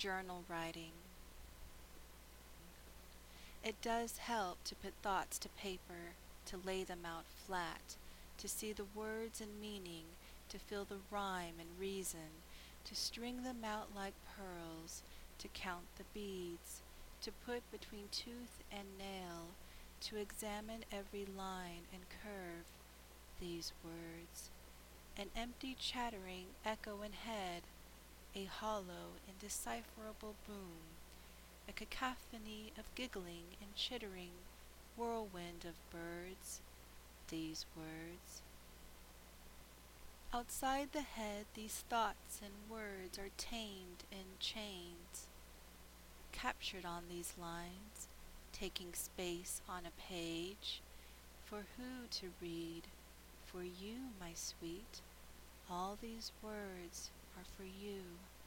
journal writing. It does help to put thoughts to paper, to lay them out flat, to see the words and meaning, to feel the rhyme and reason, to string them out like pearls, to count the beads, to put between tooth and nail, to examine every line and curve, these words, an empty chattering echo in head, a hollow, indecipherable boom, a cacophony of giggling and chittering, whirlwind of birds, these words. Outside the head, these thoughts and words are tamed in chains, captured on these lines, taking space on a page, for who to read, for you, my sweet, all these words are for you.